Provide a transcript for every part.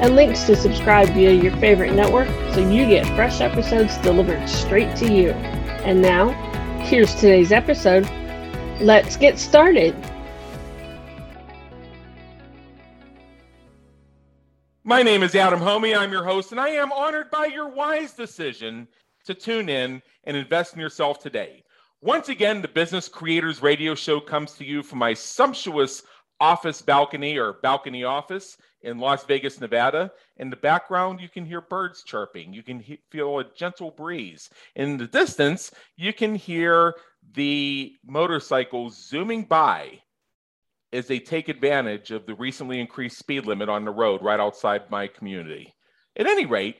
and links to subscribe via your favorite network so you get fresh episodes delivered straight to you. And now, here's today's episode. Let's get started. My name is Adam Hommey. I'm your host, and I am honored by your wise decision to tune in and invest in yourself today. Once again, the Business Creators Radio Show comes to you from my sumptuous office balcony or balcony office in Las Vegas, Nevada. In the background, you can hear birds chirping. You can he- feel a gentle breeze. In the distance, you can hear the motorcycles zooming by as they take advantage of the recently increased speed limit on the road right outside my community. At any rate,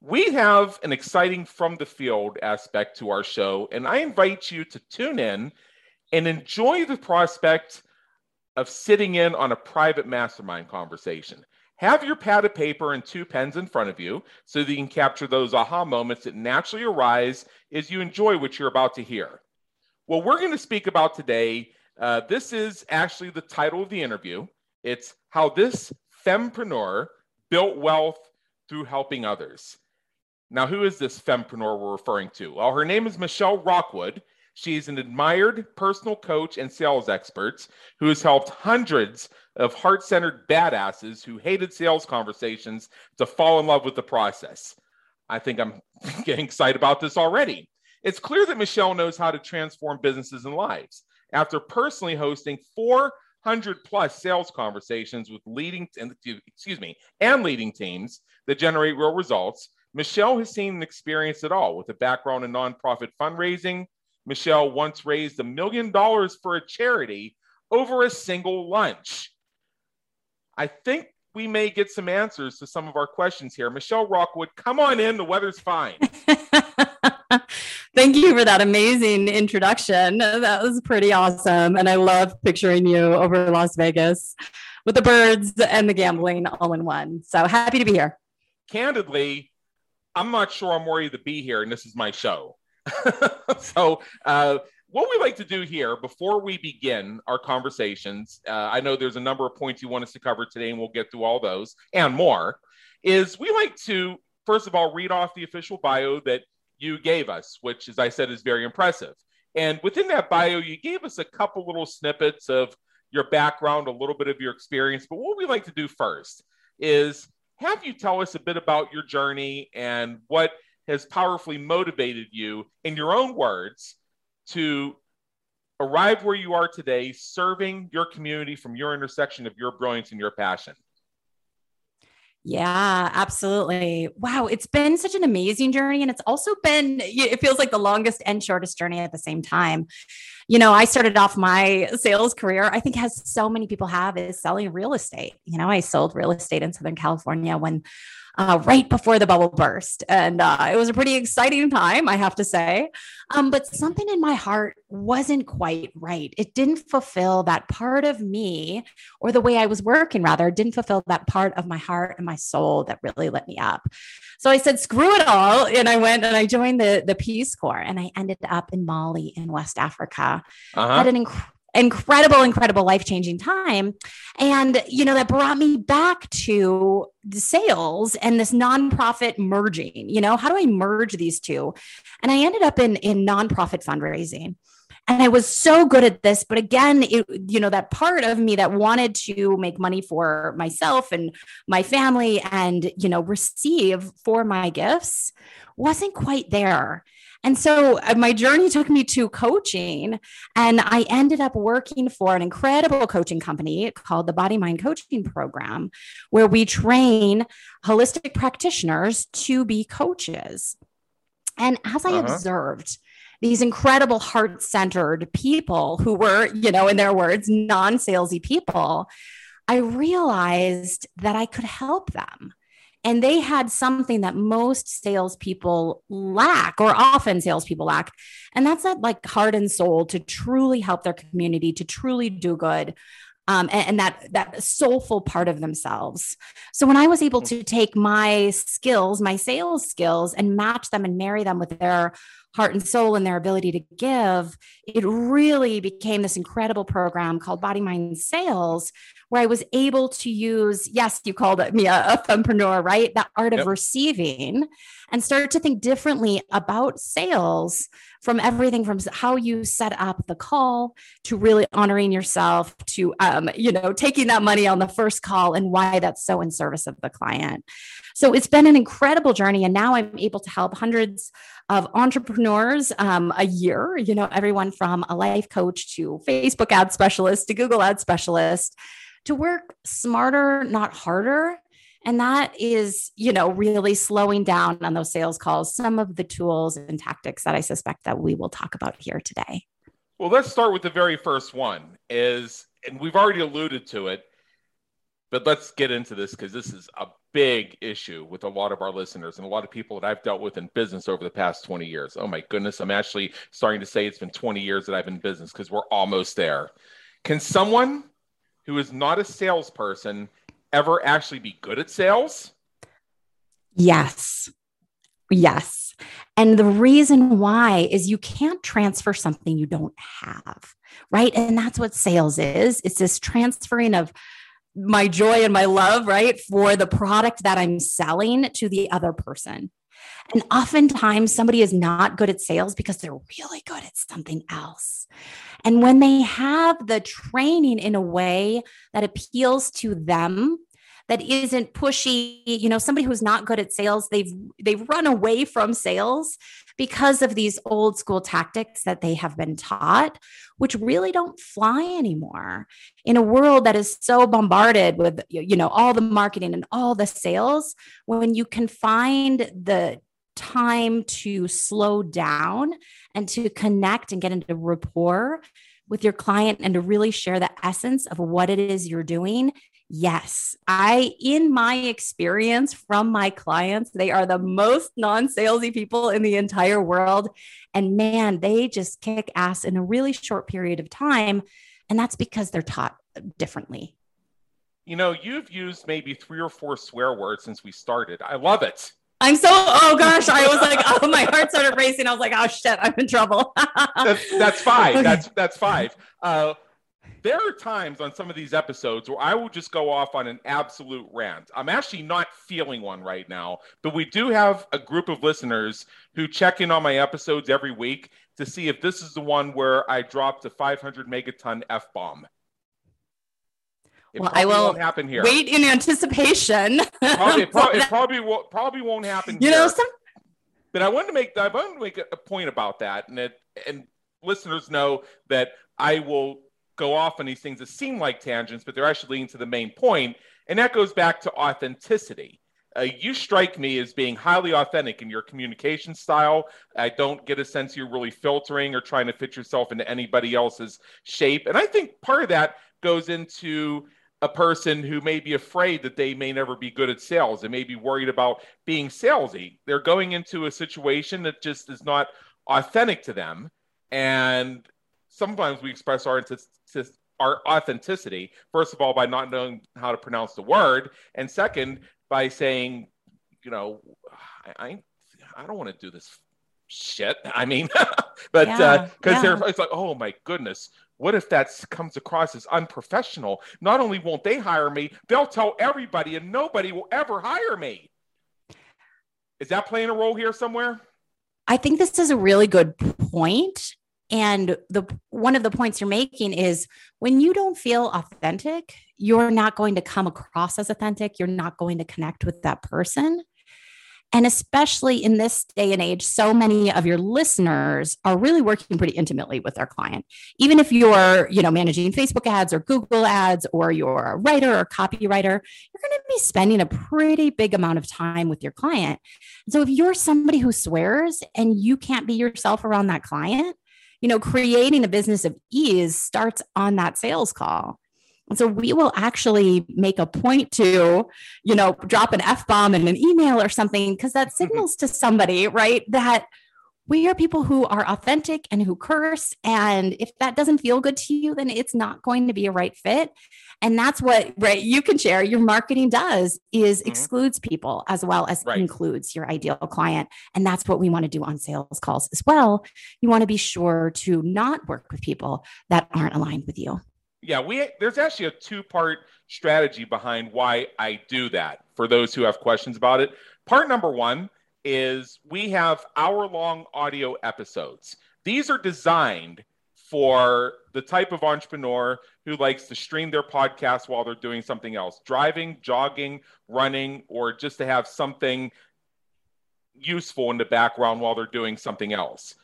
we have an exciting from the field aspect to our show, and I invite you to tune in and enjoy the prospect of sitting in on a private mastermind conversation. Have your pad of paper and two pens in front of you so that you can capture those aha moments that naturally arise as you enjoy what you're about to hear. What we're going to speak about today, uh, this is actually the title of the interview. It's How This Fempreneur Built Wealth Through Helping Others. Now, who is this fempreneur we're referring to? Well, her name is Michelle Rockwood, She's an admired personal coach and sales expert who has helped hundreds of heart centered badasses who hated sales conversations to fall in love with the process. I think I'm getting excited about this already. It's clear that Michelle knows how to transform businesses and lives. After personally hosting 400 plus sales conversations with leading, excuse me, and leading teams that generate real results, Michelle has seen and experienced it all with a background in nonprofit fundraising, Michelle once raised a million dollars for a charity over a single lunch. I think we may get some answers to some of our questions here. Michelle Rockwood, come on in. The weather's fine. Thank you for that amazing introduction. That was pretty awesome. And I love picturing you over Las Vegas with the birds and the gambling all in one. So happy to be here. Candidly, I'm not sure I'm worried to be here, and this is my show. so, uh, what we like to do here before we begin our conversations, uh, I know there's a number of points you want us to cover today, and we'll get through all those and more. Is we like to, first of all, read off the official bio that you gave us, which, as I said, is very impressive. And within that bio, you gave us a couple little snippets of your background, a little bit of your experience. But what we like to do first is have you tell us a bit about your journey and what has powerfully motivated you, in your own words, to arrive where you are today, serving your community from your intersection of your brilliance and your passion? Yeah, absolutely. Wow, it's been such an amazing journey. And it's also been, it feels like the longest and shortest journey at the same time. You know, I started off my sales career, I think, as so many people have, is selling real estate. You know, I sold real estate in Southern California when uh, right before the bubble burst. And uh, it was a pretty exciting time, I have to say. Um, but something in my heart wasn't quite right. It didn't fulfill that part of me, or the way I was working, rather, didn't fulfill that part of my heart and my soul that really lit me up. So I said, screw it all. And I went and I joined the, the Peace Corps and I ended up in Mali in West Africa. Uh-huh. Had an incredible incredible, incredible life changing time. And, you know, that brought me back to the sales and this nonprofit merging. You know, how do I merge these two? And I ended up in, in nonprofit fundraising. And I was so good at this. But again, it, you know, that part of me that wanted to make money for myself and my family and, you know, receive for my gifts wasn't quite there. And so uh, my journey took me to coaching, and I ended up working for an incredible coaching company called the Body Mind Coaching Program, where we train holistic practitioners to be coaches. And as I uh-huh. observed, these incredible heart centered people who were, you know, in their words, non salesy people, I realized that I could help them And they had something that most salespeople lack, or often salespeople lack. And that's that like heart and soul to truly help their community, to truly do good. Um, and, and, that that soulful part of themselves. So when I was able to take my skills, my sales skills, and match them and marry them with their heart and soul and their ability to give, it really became this incredible program called Body Mind Sales, where I was able to use, yes, you called it me a, a fempreneur, right? The art of yep. receiving and start to think differently about sales from everything from how you set up the call to really honoring yourself to um, you know taking that money on the first call and why that's so in service of the client so it's been an incredible journey and now i'm able to help hundreds of entrepreneurs um, a year you know everyone from a life coach to facebook ad specialist to google ad specialist to work smarter not harder and that is, you know, really slowing down on those sales calls, some of the tools and tactics that I suspect that we will talk about here today. Well, let's start with the very first one is and we've already alluded to it, but let's get into this because this is a big issue with a lot of our listeners and a lot of people that I've dealt with in business over the past 20 years. Oh my goodness, I'm actually starting to say it's been 20 years that I've been in business because we're almost there. Can someone who is not a salesperson ever actually be good at sales? Yes. Yes. And the reason why is you can't transfer something you don't have, right? And that's what sales is. It's this transferring of my joy and my love, right, for the product that I'm selling to the other person. And oftentimes somebody is not good at sales because they're really good at something else. And when they have the training in a way that appeals to them, that isn't pushy, you know, somebody who's not good at sales, they've they've run away from sales because of these old school tactics that they have been taught, which really don't fly anymore. In a world that is so bombarded with you know all the marketing and all the sales, when you can find the time to slow down and to connect and get into rapport with your client and to really share the essence of what it is you're doing. Yes, I, in my experience from my clients, they are the most non salesy people in the entire world. And man, they just kick ass in a really short period of time. And that's because they're taught differently. You know, you've used maybe three or four swear words since we started. I love it. I'm so oh gosh, I was like, oh my heart started racing. I was like, oh shit, I'm in trouble. that's, that's five. That's that's five. Uh, there are times on some of these episodes where I will just go off on an absolute rant. I'm actually not feeling one right now, but we do have a group of listeners who check in on my episodes every week to see if this is the one where I dropped a 500 megaton f bomb. It well, I will won't happen here. Wait in anticipation. Probably, it, probably, it probably, won't, probably won't happen. You here. know, some... but I wanted to make I wanted to make a point about that, and it, and listeners know that I will go off on these things that seem like tangents, but they're actually leading to the main point. and that goes back to authenticity. Uh, you strike me as being highly authentic in your communication style. I don't get a sense you're really filtering or trying to fit yourself into anybody else's shape. And I think part of that goes into a person who may be afraid that they may never be good at sales. They may be worried about being salesy. They're going into a situation that just is not authentic to them. And sometimes we express our, our authenticity, first of all, by not knowing how to pronounce the word. And second, by saying, you know, I, I, I don't want to do this shit. I mean, but because yeah, uh, yeah. they're, it's like, oh my goodness, what if that comes across as unprofessional? Not only won't they hire me, they'll tell everybody and nobody will ever hire me. Is that playing a role here somewhere? I think this is a really good point. And the one of the points you're making is when you don't feel authentic, you're not going to come across as authentic. You're not going to connect with that person. And especially in this day and age, so many of your listeners are really working pretty intimately with their client. Even if you're, you know, managing Facebook ads or Google ads or you're a writer or copywriter, you're going to be spending a pretty big amount of time with your client. So if you're somebody who swears and you can't be yourself around that client, you know, creating a business of ease starts on that sales call. And so we will actually make a point to, you know, drop an F bomb in an email or something, because that mm-hmm. signals to somebody, right, that we are people who are authentic and who curse. And if that doesn't feel good to you, then it's not going to be a right fit. And that's what right you can share your marketing does is mm-hmm. excludes people as well as right. includes your ideal client. And that's what we want to do on sales calls as well. You want to be sure to not work with people that aren't aligned with you. Yeah, we there's actually a two-part strategy behind why I do that for those who have questions about it. Part number 1 is we have hour long audio episodes. These are designed for the type of entrepreneur who likes to stream their podcast while they're doing something else driving, jogging, running, or just to have something useful in the background while they're doing something else.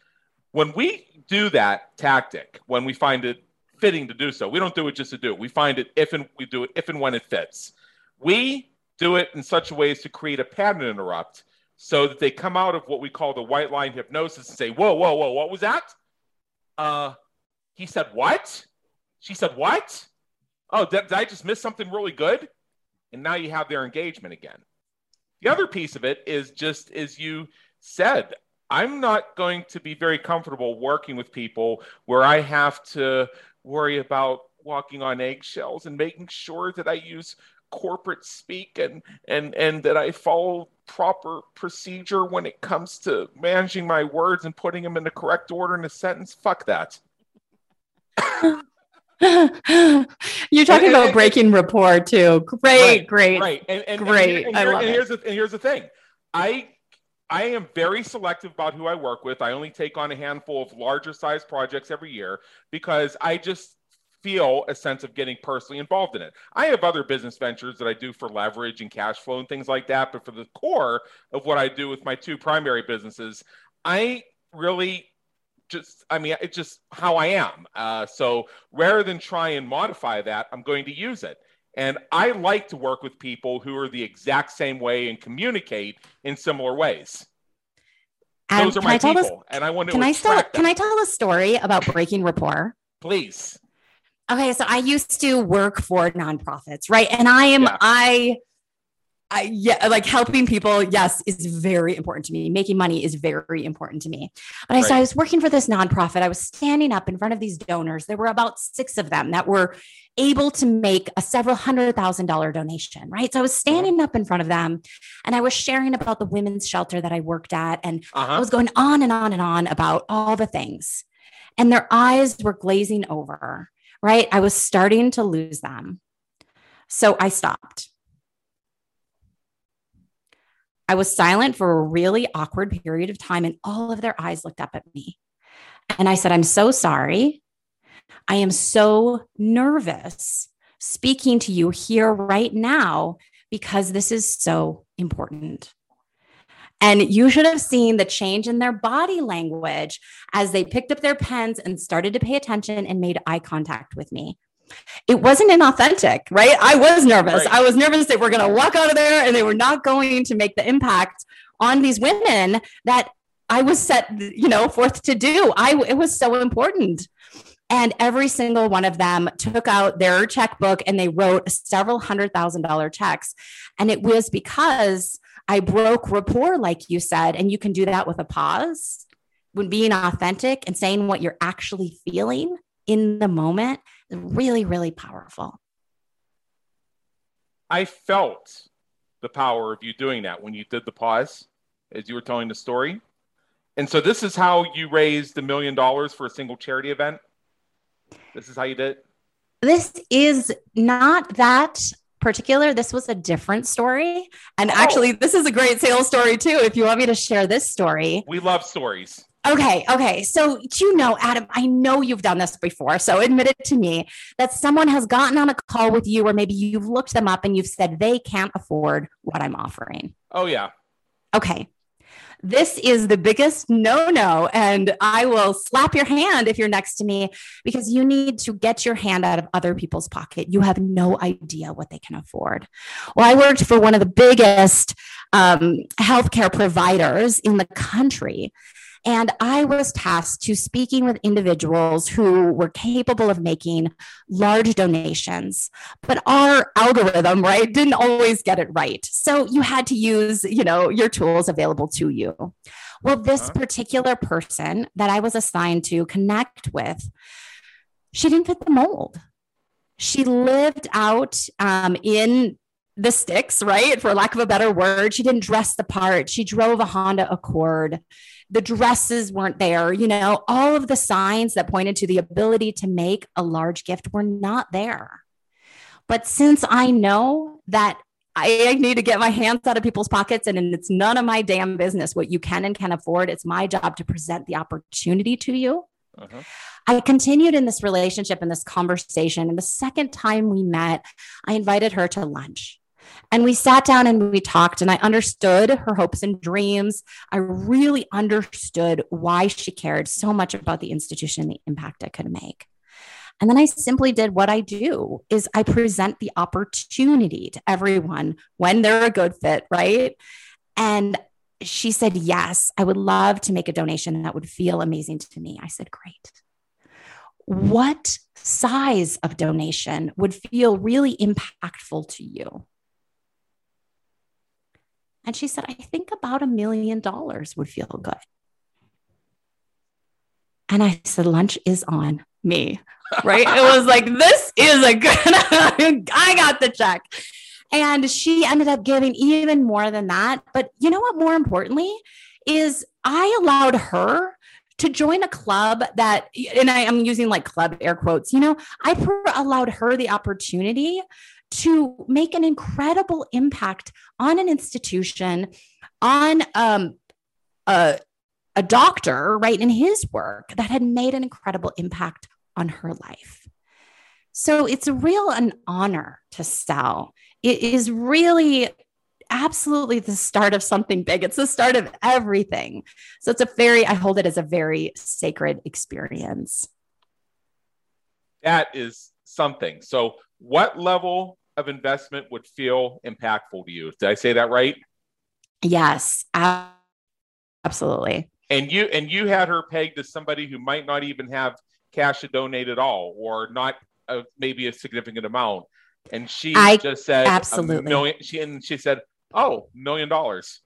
When we do that tactic, when we find it fitting to do so, we don't do it just to do it. We find it if and we do it if and when it fits. We do it in such a way as to create a pattern interrupt so that they come out of what we call the white line hypnosis and say, whoa, whoa, whoa, what was that? Uh, he said, what? She said, what? Oh, did, did I just miss something really good? And now you have their engagement again. The other piece of it is just as you said, I'm not going to be very comfortable working with people where I have to worry about walking on eggshells and making sure that I use corporate speak and and and that I follow proper procedure when it comes to managing my words and putting them in the correct order in a sentence. Fuck that. You're talking and, about and, breaking and, rapport too. Great, right, great, right, and, great. I love and here's the, and here's the thing, I I am very selective about who I work with. I only take on a handful of larger size projects every year because I just feel a sense of getting personally involved in it. I have other business ventures that I do for leverage and cash flow and things like that. But for the core of what I do with my two primary businesses, I really just, I mean, it's just how I am. Uh, so rather than try and modify that, I'm going to use it. And I like to work with people who are the exact same way and communicate in similar ways. Um, Those are my people, and I want to. Can I tell? Can I tell a story about breaking rapport? Please. Okay, so I used to work for nonprofits, right? And I am yeah. I I yeah, like helping people, yes, is very important to me. Making money is very important to me. But I, right. so I was working for this nonprofit. I was standing up in front of these donors. There were about six of them that were able to make a several hundred thousand dollar donation, right? So I was uh-huh. standing up in front of them and I was sharing about the women's shelter that I worked at. And uh-huh. I was going on and on and on about all the things. And their eyes were glazing over right? I was starting to lose them. So I stopped. I was silent for a really awkward period of time, and all of their eyes looked up at me. And I said, I'm so sorry. I am so nervous speaking to you here right now because this is so important. And you should have seen the change in their body language as they picked up their pens and started to pay attention and made eye contact with me. It wasn't inauthentic, right? I was nervous. Right. I was nervous they were going to walk out of there and they were not going to make the impact on these women that I was set, you know, forth to do. I it was so important. And every single one of them took out their checkbook and they wrote several hundred thousand dollar checks. And it was because I broke rapport, like you said, and you can do that with a pause. When being authentic and saying what you're actually feeling in the moment is really, really powerful. I felt the power of you doing that when you did the pause as you were telling the story. And so this is how you raised a million dollars for a single charity event. This is how you did it. This is not that particular, this was a different story. And oh. actually, this is a great sales story too. If you want me to share this story, we love stories. Okay. Okay. So, you know, Adam, I know you've done this before. So, admit it to me that someone has gotten on a call with you, or maybe you've looked them up and you've said they can't afford what I'm offering. Oh, yeah. Okay. This is the biggest no no. And I will slap your hand if you're next to me because you need to get your hand out of other people's pocket. You have no idea what they can afford. Well, I worked for one of the biggest um, healthcare providers in the country. And I was tasked to speaking with individuals who were capable of making large donations, but our algorithm, right, didn't always get it right. So you had to use, you know, your tools available to you. Well, this uh-huh. particular person that I was assigned to connect with, she didn't fit the mold. She lived out um, in the sticks, right? For lack of a better word. She didn't dress the part. She drove a Honda Accord. The dresses weren't there. You know, all of the signs that pointed to the ability to make a large gift were not there. But since I know that I need to get my hands out of people's pockets and it's none of my damn business what you can and can afford, it's my job to present the opportunity to you. Uh-huh. I continued in this relationship and this conversation. And the second time we met, I invited her to lunch. And we sat down and we talked, and I understood her hopes and dreams. I really understood why she cared so much about the institution and the impact it could make. And then I simply did what I do is I present the opportunity to everyone when they're a good fit, right? And she said, Yes, I would love to make a donation that would feel amazing to me. I said, Great. What size of donation would feel really impactful to you? And she said, I think about a million dollars would feel good. And I said, lunch is on me. Right. it was like, this is a good, I got the check. And she ended up giving even more than that. But you know what? More importantly, is I allowed her to join a club that, and I am using like club air quotes, you know, I allowed her the opportunity to make an incredible impact on an institution, on um, a, a doctor, right, in his work that had made an incredible impact on her life. So it's a real an honor to sell. It is really absolutely the start of something big. It's the start of everything. So it's a very, I hold it as a very sacred experience. That is something. So what level of investment would feel impactful to you? Did I say that right? Yes, absolutely. And you and you had her pegged as somebody who might not even have cash to donate at all, or not a, maybe a significant amount. And she I, just said absolutely million. She and she said, "Oh, million dollars."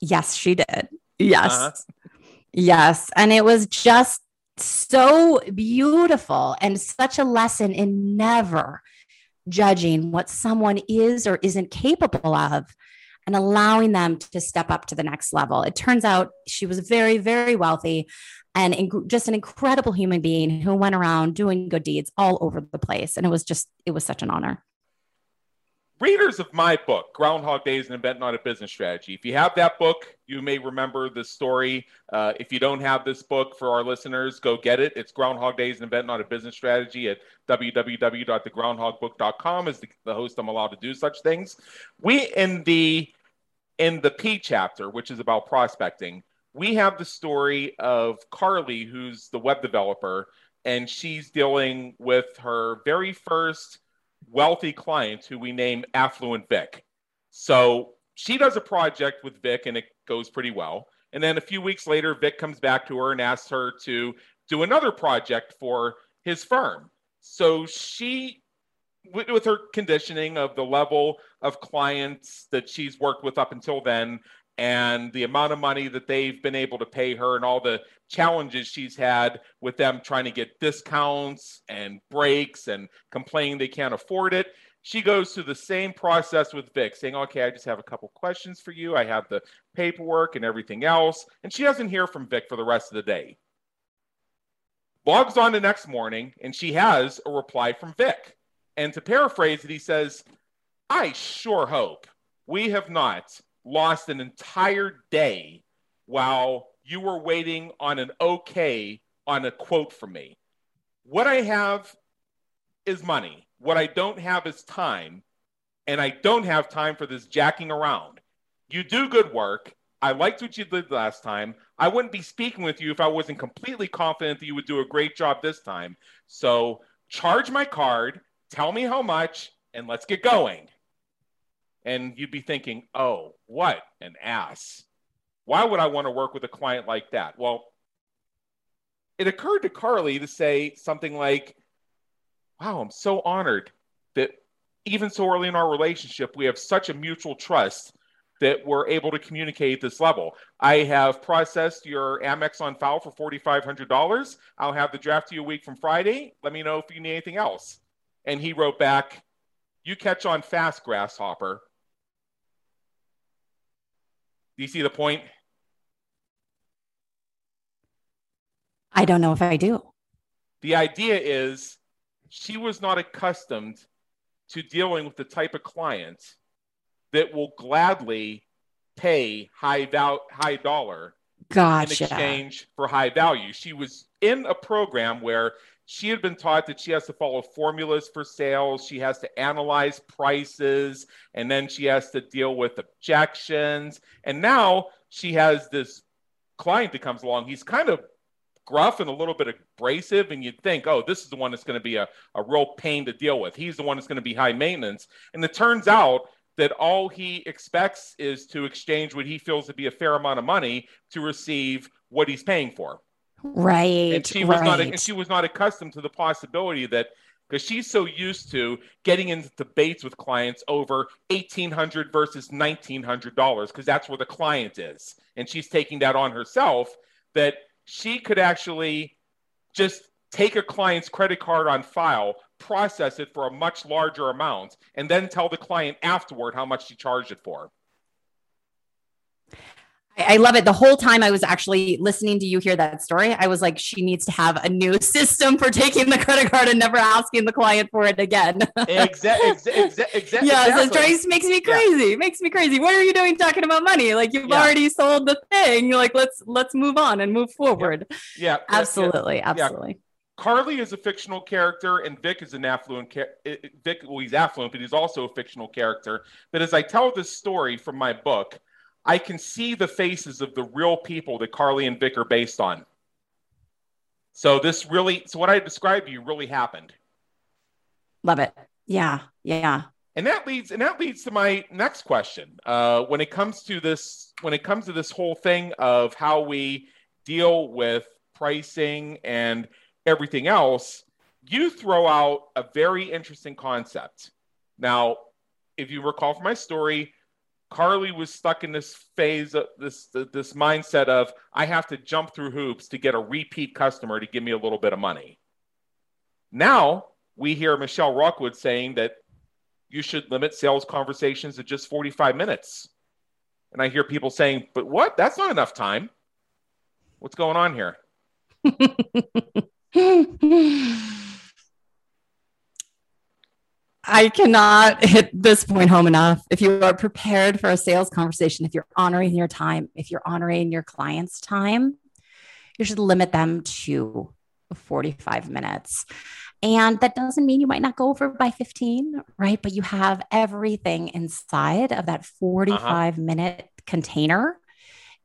Yes, she did. Yes, uh-huh. yes, and it was just so beautiful and such a lesson in never judging what someone is or isn't capable of and allowing them to step up to the next level. It turns out she was very, very wealthy and just an incredible human being who went around doing good deeds all over the place. And it was just, it was such an honor readers of my book, Groundhog Days, an event, not a business strategy. If you have that book, you may remember the story. Uh, if you don't have this book for our listeners, go get it. It's Groundhog Days, an event, not a business strategy at www.thegroundhogbook.com. As the, the host, I'm allowed to do such things. We in the in the P chapter, which is about prospecting, we have the story of Carly, who's the web developer, and she's dealing with her very first wealthy clients who we name Affluent Vic. So she does a project with Vic and it goes pretty well. And then a few weeks later, Vic comes back to her and asks her to do another project for his firm. So she, with her conditioning of the level of clients that she's worked with up until then, and the amount of money that they've been able to pay her and all the challenges she's had with them trying to get discounts and breaks and complaining they can't afford it. She goes through the same process with Vic, saying, Okay, I just have a couple questions for you. I have the paperwork and everything else. And she doesn't hear from Vic for the rest of the day. Logs on the next morning, and she has a reply from Vic. And to paraphrase it, he says, I sure hope we have not lost an entire day while you were waiting on an okay on a quote from me. What I have is money. What I don't have is time. And I don't have time for this jacking around. You do good work. I liked what you did last time. I wouldn't be speaking with you if I wasn't completely confident that you would do a great job this time. So charge my card, tell me how much, and let's get going and you'd be thinking, oh, what an ass. Why would I want to work with a client like that? Well, it occurred to Carly to say something like, Wow, I'm so honored that even so early in our relationship, we have such a mutual trust that we're able to communicate this level. I have processed your Amex on file for $4,500. I'll have the draft to you a week from Friday. Let me know if you need anything else. And he wrote back, You catch on fast, grasshopper. Do you see the point? I don't know if I do. The idea is she was not accustomed to dealing with the type of client that will gladly pay high val- high dollar gotcha. in exchange for high value. She was in a program where she had been taught that she has to follow formulas for sales, she has to analyze prices, and then she has to deal with objections. And now she has this client that comes along. He's kind of gruff and a little bit abrasive, and you'd think, oh, this is the one that's going to be a, a real pain to deal with. He's the one that's going to be high maintenance. And it turns out that all he expects is to exchange what he feels to be a fair amount of money to receive what he's paying for. Right. And she was right. not and she was not accustomed to the possibility that because she's so used to getting into debates with clients over 1800 versus $1900 because that's where the client is and she's taking that on herself that she could actually just take a client's credit card on file, process it for a much larger amount, and then tell the client afterward how much she charged it for. I love it. The whole time I was actually listening to you hear that story, I was like, she needs to have a new system for taking the credit card and never asking the client for it again. exactly. Exa- exa- yeah, exactly. so makes me crazy. Yeah. Makes me crazy. What are you doing talking about money? Like you've yeah. already sold the thing. You're like, let's let's move on and move forward. Yeah, yeah. absolutely, absolutely. Carly is a fictional character, and Vic is an affluent. Vic, well, he's affluent, but he's also a fictional character. But as I tell this story from my book I can see the faces of the real people that Carly and Vic are based on. So this really, so what I described to you really happened. Love it. Yeah, yeah. And that leads, and that leads to my next question. Uh, when it comes to this, when it comes to this whole thing of how we deal with pricing and everything else, you throw out a very interesting concept. Now, if you recall from my story, Carly was stuck in this phase, of this this mindset of I have to jump through hoops to get a repeat customer to give me a little bit of money. Now we hear Michelle Rockwood saying that you should limit sales conversations to just 45 minutes. And I hear people saying, but what? That's not enough time. What's going on here? I cannot hit this point home enough. If you are prepared for a sales conversation, if you're honoring your time, if you're honoring your client's time, you should limit them to 45 minutes. And that doesn't mean you might not go over by 15, right? But you have everything inside of that 45 uh-huh. minute container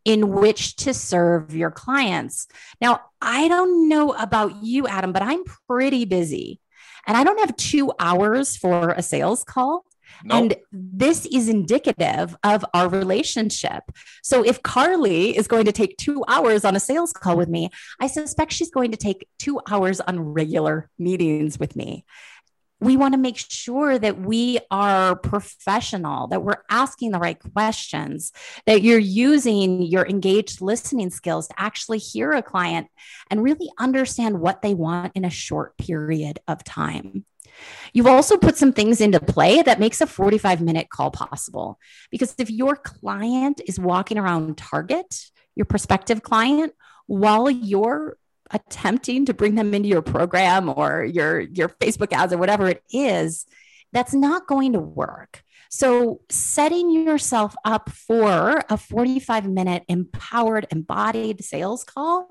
in which to serve your clients. Now, I don't know about you, Adam, but I'm pretty busy and I don't have two hours for a sales call. Nope. And this is indicative of our relationship. So if Carly is going to take two hours on a sales call with me, I suspect she's going to take two hours on regular meetings with me we want to make sure that we are professional, that we're asking the right questions, that you're using your engaged listening skills to actually hear a client and really understand what they want in a short period of time. You've also put some things into play that makes a 45 minute call possible. Because if your client is walking around Target, your prospective client, while you're attempting to bring them into your program or your your Facebook ads or whatever it is, that's not going to work. So, setting yourself up for a 45 minute empowered, embodied sales call,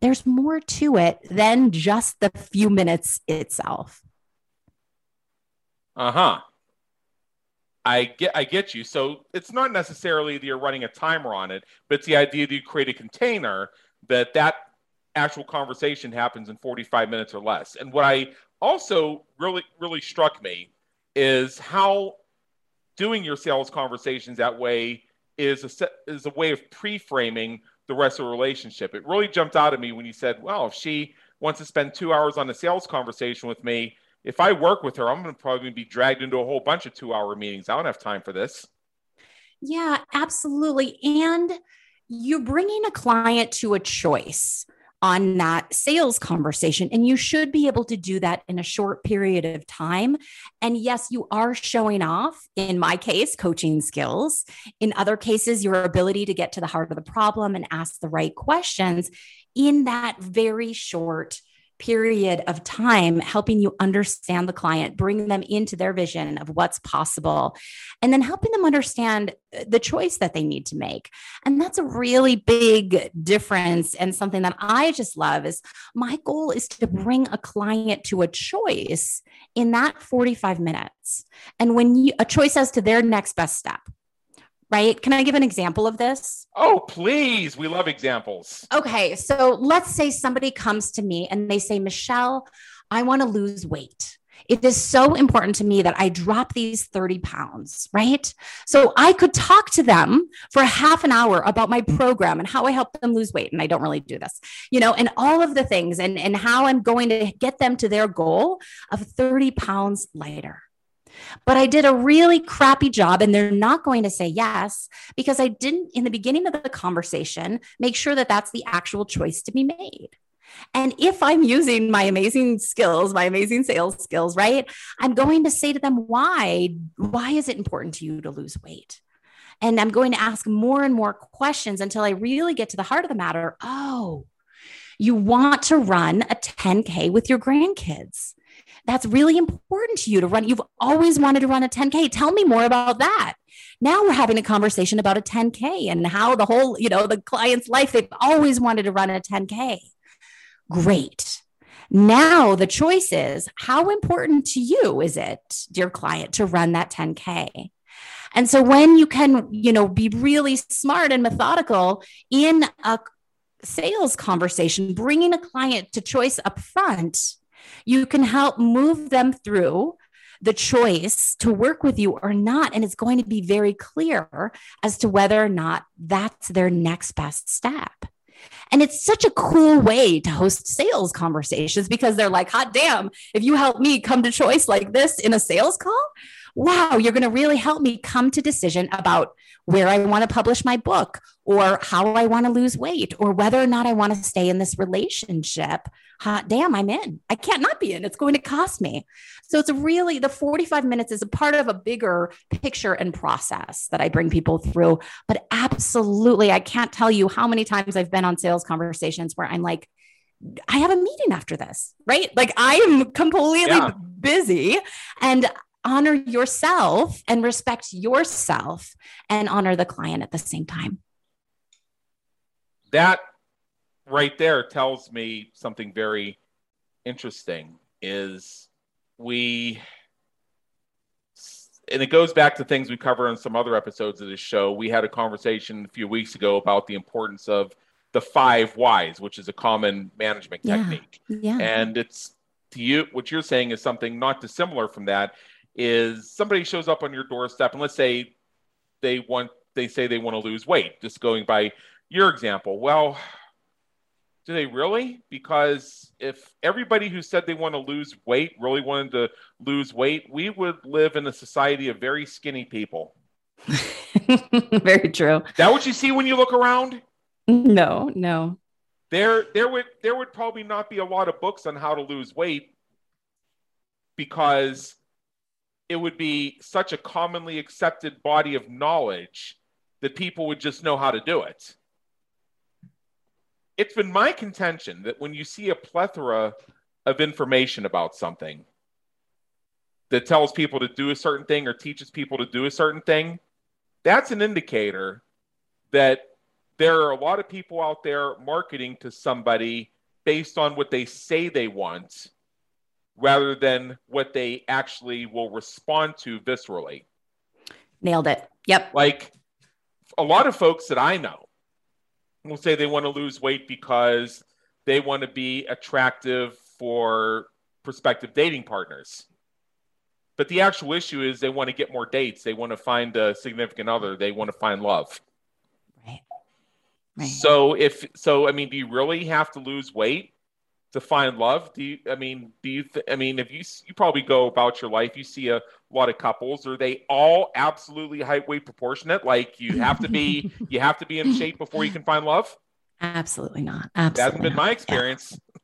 there's more to it than just the few minutes itself. Uh huh. I get, I get you. So it's not necessarily that you're running a timer on it, but it's the idea that you create a container that that actual conversation happens in 45 minutes or less. And what I also really, really struck me is how doing your sales conversations that way is a set, is a way of pre-framing the rest of the relationship. It really jumped out at me when you said, "Well, if she wants to spend two hours on a sales conversation with me, if I work with her, I'm going to probably be dragged into a whole bunch of two-hour meetings. I don't have time for this." Yeah, absolutely. And you're bringing a client to a choice on that sales conversation. And you should be able to do that in a short period of time. And yes, you are showing off, in my case, coaching skills. In other cases, your ability to get to the heart of the problem and ask the right questions in that very short period of time helping you understand the client, bring them into their vision of what's possible, and then helping them understand uh, the choice that they need to make. And that's a really big difference. And something that I just love is my goal is to bring a client to a choice in that 45 minutes. And when you, a choice as to their next best step right? Can I give an example of this? Oh, please. We love examples. Okay. So let's say somebody comes to me and they say, Michelle, I want to lose weight. It is so important to me that I drop these 30 pounds, right? So I could talk to them for half an hour about my program and how I help them lose weight. And I don't really do this, you know, and all of the things and, and how I'm going to get them to their goal of 30 pounds lighter but I did a really crappy job and they're not going to say yes because I didn't, in the beginning of the conversation, make sure that that's the actual choice to be made. And if I'm using my amazing skills, my amazing sales skills, right, I'm going to say to them, why? Why is it important to you to lose weight? And I'm going to ask more and more questions until I really get to the heart of the matter. Oh, you want to run a 10K with your grandkids that's really important to you to run. You've always wanted to run a 10K. Tell me more about that. Now we're having a conversation about a 10K and how the whole, you know, the client's life, they've always wanted to run a 10K. Great. Now the choice is how important to you is it, dear client, to run that 10K? And so when you can, you know, be really smart and methodical in a sales conversation, bringing a client to choice up front, you can help move them through the choice to work with you or not. And it's going to be very clear as to whether or not that's their next best step. And it's such a cool way to host sales conversations because they're like, hot damn, if you help me come to choice like this in a sales call, wow, you're going to really help me come to decision about where I want to publish my book or how I want to lose weight or whether or not I want to stay in this relationship. Hot damn, I'm in. I can't not be in. It's going to cost me. So it's really the 45 minutes is a part of a bigger picture and process that I bring people through. But absolutely, I can't tell you how many times I've been on sales conversations where I'm like, I have a meeting after this, right? Like I am completely yeah. busy and honor yourself and respect yourself and honor the client at the same time. That right there tells me something very interesting is we and it goes back to things we cover in some other episodes of this show. We had a conversation a few weeks ago about the importance of the five whys, which is a common management yeah. technique. Yeah. And it's to you, what you're saying is something not dissimilar from that is somebody shows up on your doorstep and let's say they want they say they want to lose weight just going by your example. Well do they really? Because if everybody who said they want to lose weight really wanted to lose weight we would live in a society of very skinny people. Very true. Is that what you see when you look around? No no. There there would there would probably not be a lot of books on how to lose weight because it would be such a commonly accepted body of knowledge that people would just know how to do it. It's been my contention that when you see a plethora of information about something that tells people to do a certain thing or teaches people to do a certain thing, that's an indicator that there are a lot of people out there marketing to somebody based on what they say they want rather than what they actually will respond to viscerally. Nailed it. Yep. Like a lot of folks that I know will say they want to lose weight because they want to be attractive for prospective dating partners. But the actual issue is they want to get more dates. They want to find a significant other. They want to find love. Right. right. So if so, I mean, do you really have to lose weight to find love? Do you? I mean, do you? Th- I mean, if you you probably go about your life, you see a lot of couples. Are they all absolutely height weight proportionate? Like you have to be you have to be in shape before you can find love? Absolutely not. Absolutely, that hasn't been not. my experience. Yeah.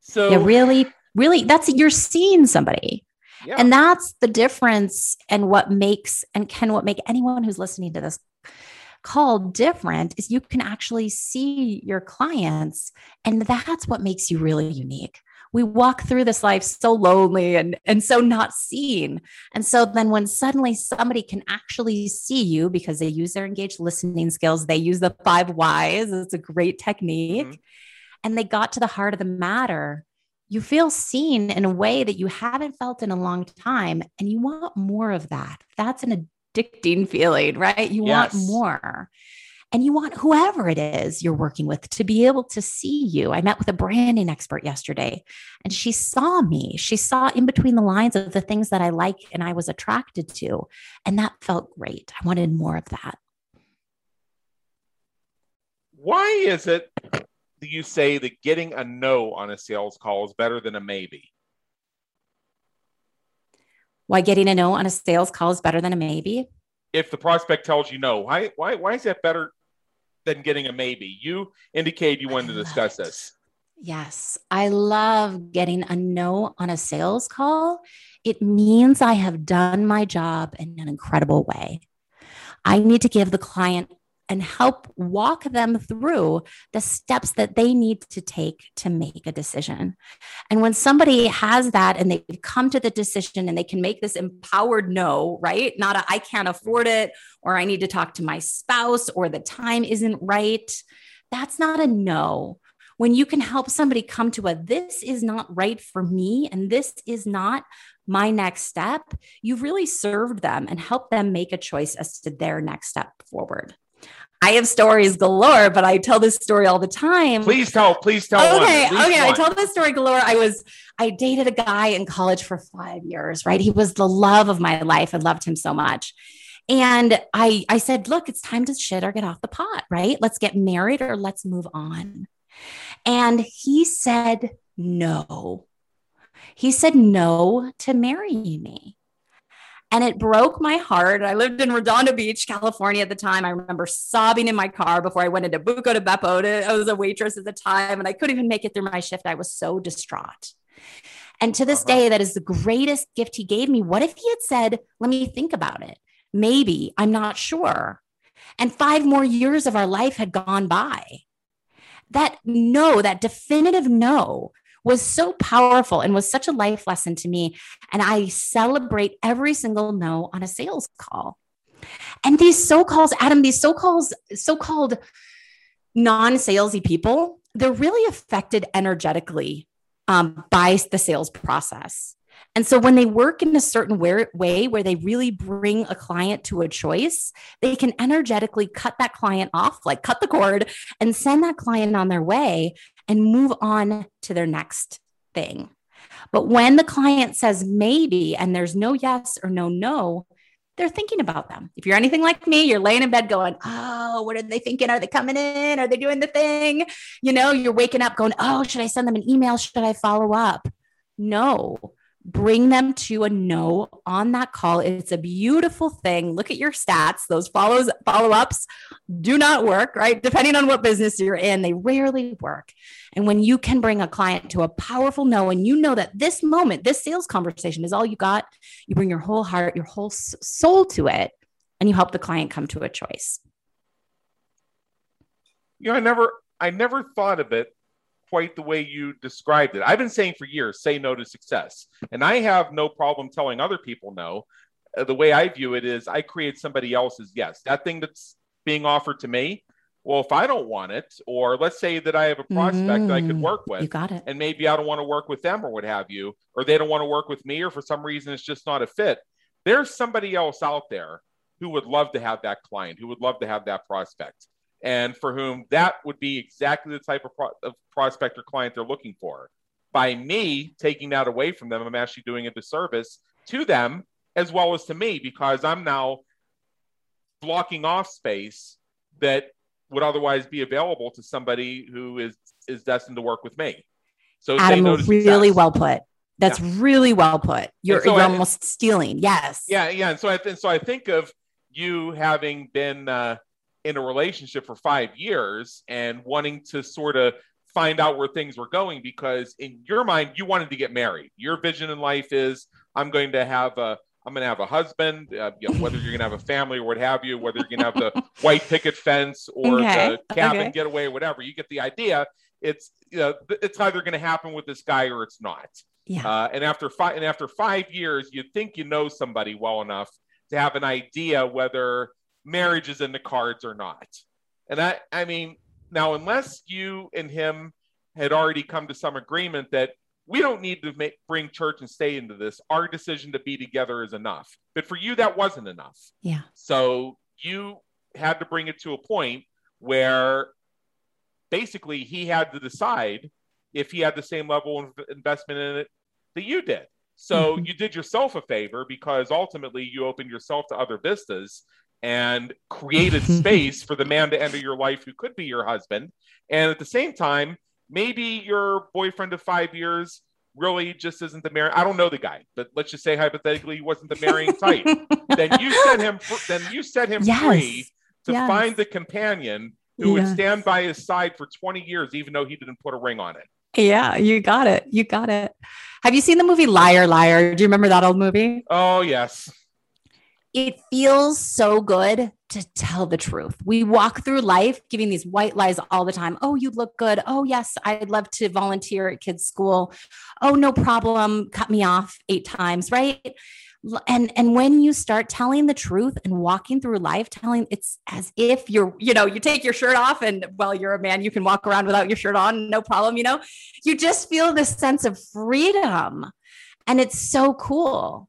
So yeah, really, really, that's you're seeing somebody. Yeah. And that's the difference and what makes and can what make anyone who's listening to this call different is you can actually see your clients and that's what makes you really unique. We walk through this life so lonely and and so not seen. And so then when suddenly somebody can actually see you because they use their engaged listening skills they use the five whys it's a great technique mm-hmm. and they got to the heart of the matter you feel seen in a way that you haven't felt in a long time and you want more of that. That's an addicting feeling right you yes. want more and you want whoever it is you're working with to be able to see you. I met with a branding expert yesterday and she saw me. She saw in between the lines of the things that I like and I was attracted to. And that felt great. I wanted more of that. Why is it you say that getting a no on a sales call is better than a maybe? Why getting a no on a sales call is better than a maybe? If the prospect tells you no, why why why is that better than getting a maybe? You indicated you wanted to discuss it. this. Yes, I love getting a no on a sales call. It means I have done my job in an incredible way. I need to give the client and help walk them through the steps that they need to take to make a decision. And when somebody has that and they come to the decision and they can make this empowered no, right? Not a I can't afford it or I need to talk to my spouse or the time isn't right. That's not a no. When you can help somebody come to a this is not right for me and this is not my next step, you've really served them and helped them make a choice as to their next step forward. I have stories galore, but I tell this story all the time. Please tell, please tell. Okay, one, okay. One. I tell this story galore. I was, I dated a guy in college for five years, right? He was the love of my life. I loved him so much. And I, I said, look, it's time to shit or get off the pot, right? Let's get married or let's move on. And he said, no. He said no to marrying me. And it broke my heart. I lived in Redondo Beach, California at the time. I remember sobbing in my car before I went into Buca di Beppo. I was a waitress at the time and I couldn't even make it through my shift. I was so distraught. And to this uh-huh. day, that is the greatest gift he gave me. What if he had said, Let me think about it? Maybe, I'm not sure. And five more years of our life had gone by. That no, that definitive no was so powerful and was such a life lesson to me. And I celebrate every single no on a sales call. And these so calls, Adam, these so calls, so called non salesy people, they're really affected energetically um, by the sales process. And so when they work in a certain way, way where they really bring a client to a choice, they can energetically cut that client off, like cut the cord and send that client on their way and move on to their next thing. But when the client says maybe and there's no yes or no no, they're thinking about them. If you're anything like me, you're laying in bed going, Oh, what are they thinking? Are they coming in? Are they doing the thing? You know, you're waking up going, Oh, should I send them an email? Should I follow up? No, bring them to a no on that call. It's a beautiful thing. Look at your stats. Those follows follow-ups do not work, right? Depending on what business you're in, they rarely work. And when you can bring a client to a powerful no and you know that this moment, this sales conversation is all you got, you bring your whole heart, your whole soul to it and you help the client come to a choice. You know, I never I never thought of it quite the way you described it. I've been saying for years, say no to success. And I have no problem telling other people no. Uh, the way I view it is I create somebody else's yes. That thing that's being offered to me, well, if I don't want it, or let's say that I have a prospect mm, that I could mm, work with, you got it. and maybe I don't want to work with them or what have you, or they don't want to work with me, or for some reason it's just not a fit. There's somebody else out there who would love to have that client, who would love to have that prospect and for whom that would be exactly the type of, pro- of prospect or client they're looking for. By me taking that away from them, I'm actually doing a disservice to them as well as to me because I'm now blocking off space that would otherwise be available to somebody who is is destined to work with me. So Adam, really well put. That's yeah. really well put. You're, so you're I, almost stealing. Yes. Yeah, yeah. And so I and so I think of you having been uh, in a relationship for five years and wanting to sort of find out where things were going because in your mind you wanted to get married. Your vision in life is I'm going to have a I'm going to have a husband, uh, you know, whether you're going to have a family or what have you, whether you're going to have the white picket fence or okay. the cabin okay. getaway, whatever. You get the idea. It's you know, it's either going to happen with this guy or it's not. Yeah. Uh, and after five and after five years, you think you know somebody well enough to have an idea whether marriage is in the cards or not. And I, I mean, now unless you and him had already come to some agreement that we don't need to make, bring church and stay into this. Our decision to be together is enough. But for you, that wasn't enough. Yeah. So you had to bring it to a point where basically he had to decide if he had the same level of investment in it that you did. So mm-hmm. you did yourself a favor because ultimately you opened yourself to other vistas and created space for the man to enter your life who could be your husband. And at the same time, maybe your boyfriend of five years really just isn't the marrying. I don't know the guy, but let's just say hypothetically he wasn't the marrying type. then you set him. Then you set him yes. free to yes. find the companion who yes. would stand by his side for 20 years, even though he didn't put a ring on it. Yeah, you got it. You got it. Have you seen the movie Liar Liar? Do you remember that old movie? Oh, yes. It feels so good to tell the truth. We walk through life giving these white lies all the time. Oh, you look good. Oh, yes, I'd love to volunteer at kids' school. Oh, no problem. Cut me off eight times, right? And and when you start telling the truth and walking through life telling it's as if you're, you know, you take your shirt off and well, you're a man, you can walk around without your shirt on, no problem, you know. You just feel this sense of freedom. And it's so cool.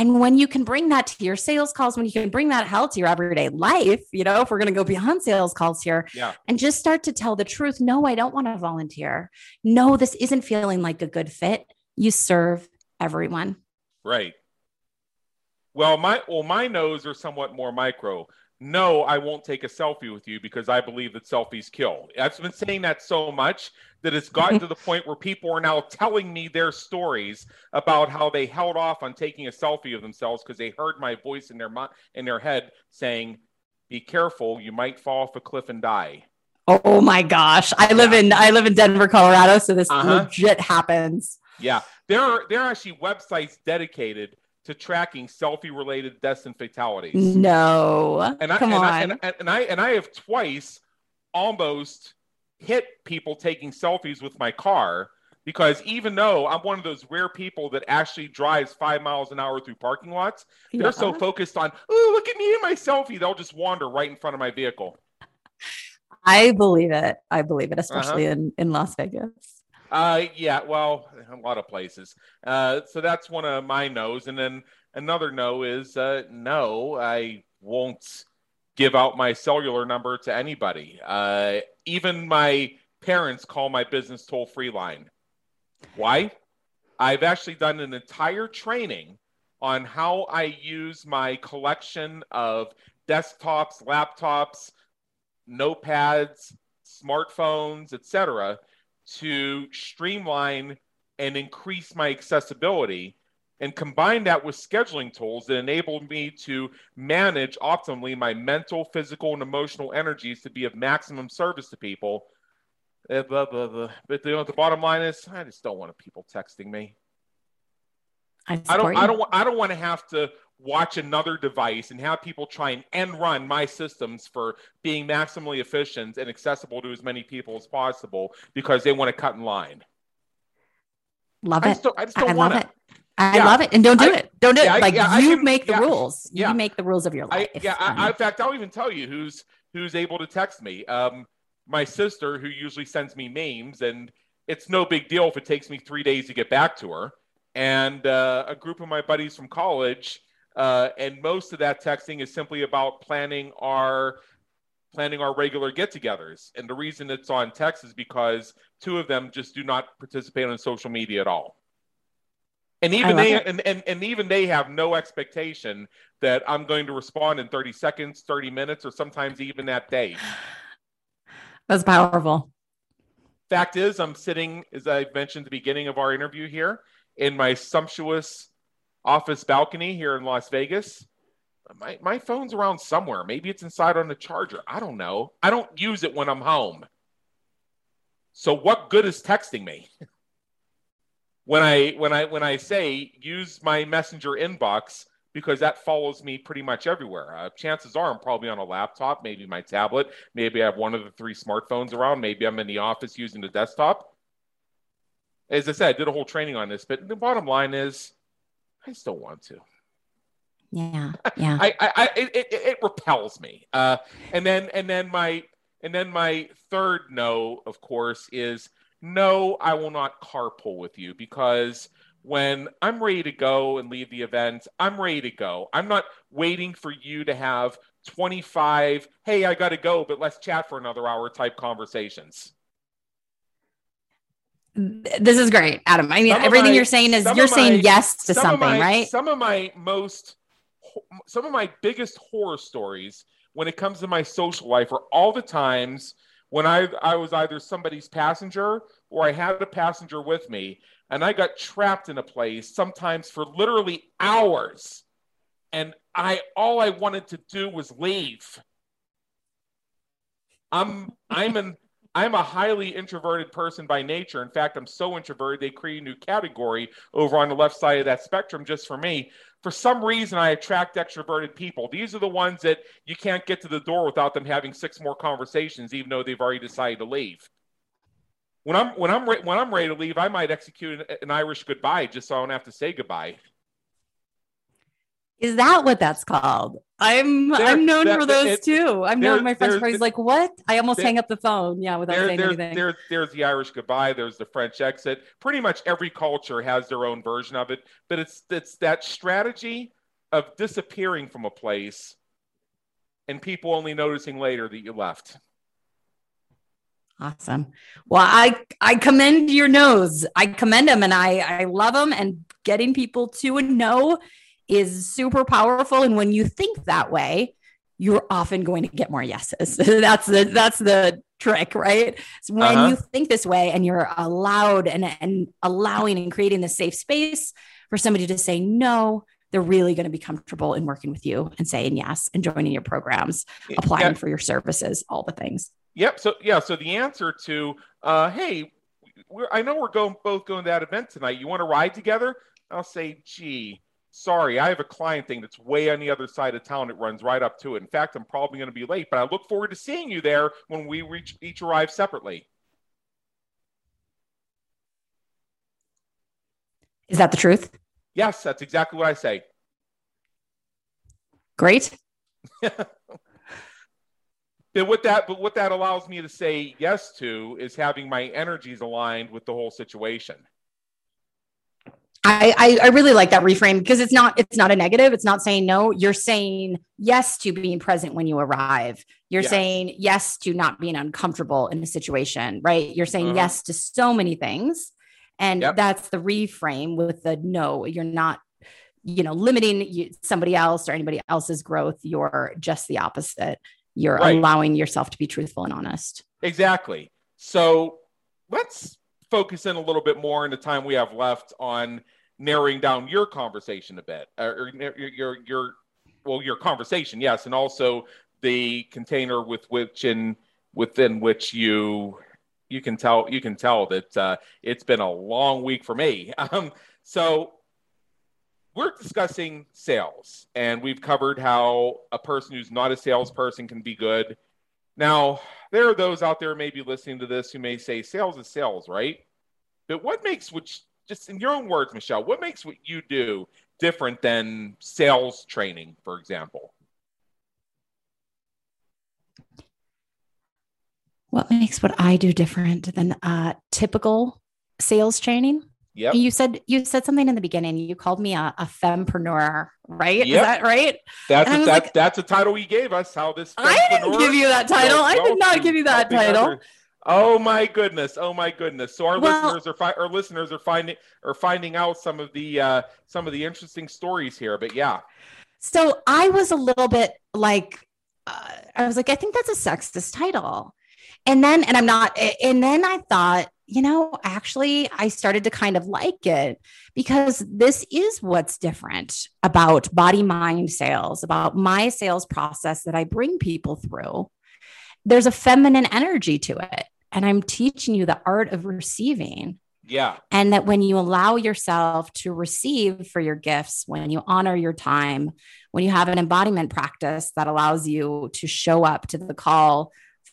And when you can bring that to your sales calls, when you can bring that hell to your everyday life, you know, if we're going to go beyond sales calls here yeah. and just start to tell the truth, no, I don't want to volunteer. No, this isn't feeling like a good fit. You serve everyone. Right. Well, my well, my no's are somewhat more micro no, I won't take a selfie with you because I believe that selfies kill. I've been saying that so much that it's gotten to the point where people are now telling me their stories about how they held off on taking a selfie of themselves because they heard my voice in their in their head saying, "Be careful, you might fall off a cliff and die." Oh my gosh. I live in I live in Denver, Colorado, so this uh-huh. legit happens. Yeah. There are there are actually websites dedicated to tracking selfie related deaths and fatalities. No. And I, Come and on. I, and, and I and I have twice almost hit people taking selfies with my car because even though I'm one of those rare people that actually drives five miles an hour through parking lots, they're so focused on, oh, look at me in my selfie, they'll just wander right in front of my vehicle. I believe it. I believe it, especially uh-huh. in, in Las Vegas. Uh, yeah, well, a lot of places. Uh, so that's one of my no's, and then another no is uh, no, I won't give out my cellular number to anybody. Uh, even my parents call my business toll free line. Why? I've actually done an entire training on how I use my collection of desktops, laptops, notepads, smartphones, etc to streamline and increase my accessibility and combine that with scheduling tools that enabled me to manage optimally my mental, physical, and emotional energies to be of maximum service to people. Eh, blah. But the, the bottom line is, I just don't want people texting me. I, I don't. You. I don't. I don't want to have to watch another device and have people try and end run my systems for being maximally efficient and accessible to as many people as possible because they want to cut in line. Love I it. Just I just don't want it. I yeah. love it. And don't do I, it. Don't do yeah, it. Like yeah, you can, make the rules. You make the rules of your life. yeah. in fact, I'll even tell you who's who's able to text me. Um, my sister, who usually sends me memes, and it's no big deal if it takes me three days to get back to her. And uh, a group of my buddies from college uh, and most of that texting is simply about planning our planning our regular get-togethers. And the reason it's on text is because two of them just do not participate on social media at all. And even they and, and, and even they have no expectation that I'm going to respond in 30 seconds, 30 minutes, or sometimes even that day. That's powerful. Fact is, I'm sitting, as I mentioned at the beginning of our interview here, in my sumptuous office balcony here in Las Vegas. My, my phone's around somewhere. Maybe it's inside on the charger. I don't know. I don't use it when I'm home. So what good is texting me? when I when I when I say use my messenger inbox because that follows me pretty much everywhere. Uh, chances are I'm probably on a laptop, maybe my tablet, maybe I have one of the three smartphones around, maybe I'm in the office using the desktop. As I said, I did a whole training on this, but the bottom line is I still want to. Yeah, yeah. I, I, I it, it, it, repels me. Uh, and then, and then my, and then my third no, of course, is no. I will not carpool with you because when I'm ready to go and leave the event, I'm ready to go. I'm not waiting for you to have 25. Hey, I got to go, but let's chat for another hour type conversations this is great, Adam. I mean, some everything my, you're saying is you're saying my, yes to some something, my, right? Some of my most, some of my biggest horror stories when it comes to my social life are all the times when I I was either somebody's passenger or I had a passenger with me, and I got trapped in a place sometimes for literally hours, and I all I wanted to do was leave. I'm I'm in I'm a highly introverted person by nature. In fact, I'm so introverted, they create a new category over on the left side of that spectrum just for me. For some reason, I attract extroverted people. These are the ones that you can't get to the door without them having six more conversations, even though they've already decided to leave. When I'm when I'm when I'm ready to leave, I might execute an Irish goodbye just so I don't have to say goodbye. Is that what that's called? I'm there, I'm known that, for those it, too. I'm known my friends for like, what? I almost there, hang up the phone. Yeah, without there, saying anything. There, there's the Irish goodbye. There's the French exit. Pretty much every culture has their own version of it, but it's it's that strategy of disappearing from a place and people only noticing later that you left. Awesome. Well, I I commend your nose. I commend them, and I I love them. And getting people to a no is super powerful. And when you think that way, you're often going to get more yeses. that's the that's the trick, right? So when uh-huh. you think this way and you're allowed and, and allowing and creating the safe space for somebody to say no, they're really going to be comfortable in working with you and saying yes and joining your programs, applying yeah. for your services, all the things. Yep. So yeah. So the answer to uh, hey, I know we're going both going to that event tonight. You want to ride together? I'll say, gee, sorry, I have a client thing that's way on the other side of town. It runs right up to it. In fact, I'm probably going to be late, but I look forward to seeing you there when we reach, each arrive separately. Is that the truth? Yes, that's exactly what I say. Great. but what that but what that allows me to say yes to is having my energies aligned with the whole situation. I, I, I really like that reframe because it's not it's not a negative. It's not saying no. You're saying yes to being present when you arrive. You're yes. saying yes to not being uncomfortable in a situation, right? You're saying uh-huh. yes to so many things, and yep. that's the reframe with the no. You're not, you know, limiting somebody else or anybody else's growth. You're just the opposite. You're right. allowing yourself to be truthful and honest. Exactly. So let's focus in a little bit more in the time we have left on narrowing down your conversation a bit, or your, your your well your conversation, yes, and also the container with which and within which you you can tell you can tell that uh, it's been a long week for me. Um, so we're discussing sales, and we've covered how a person who's not a salesperson can be good. Now, there are those out there maybe listening to this who may say sales is sales, right? But what makes which just in your own words, Michelle, what makes what you do different than sales training, for example? What makes what I do different than uh, typical sales training? Yep. You said you said something in the beginning. You called me a, a fempreneur, right? Yep. Is that right? That's a, that, like, that's a title you gave us. How this? I didn't give you that title. I did not give you that title. Oh my goodness! Oh my goodness! So our well, listeners are fi- our listeners are finding are finding out some of the uh, some of the interesting stories here. But yeah, So I was a little bit like, uh, I was like, I think that's a sexist title. And then, and I'm not, and then I thought, you know, actually, I started to kind of like it because this is what's different about body mind sales, about my sales process that I bring people through. There's a feminine energy to it. And I'm teaching you the art of receiving. Yeah. And that when you allow yourself to receive for your gifts, when you honor your time, when you have an embodiment practice that allows you to show up to the call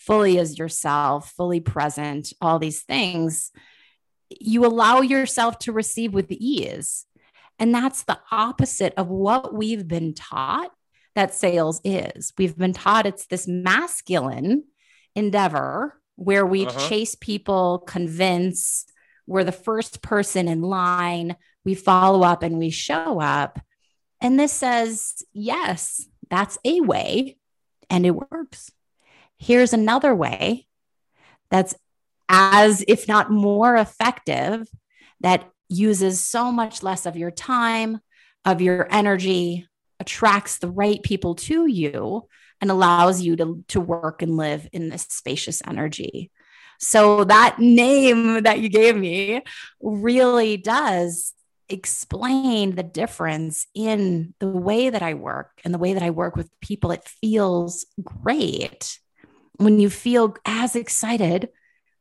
fully as yourself, fully present, all these things, you allow yourself to receive with ease. And that's the opposite of what we've been taught that sales is. We've been taught it's this masculine endeavor where we uh-huh. chase people, convince, we're the first person in line, we follow up and we show up. And this says, yes, that's a way and it works. Here's another way that's as, if not more effective, that uses so much less of your time, of your energy, attracts the right people to you, and allows you to, to work and live in this spacious energy. So, that name that you gave me really does explain the difference in the way that I work and the way that I work with people. It feels great when you feel as excited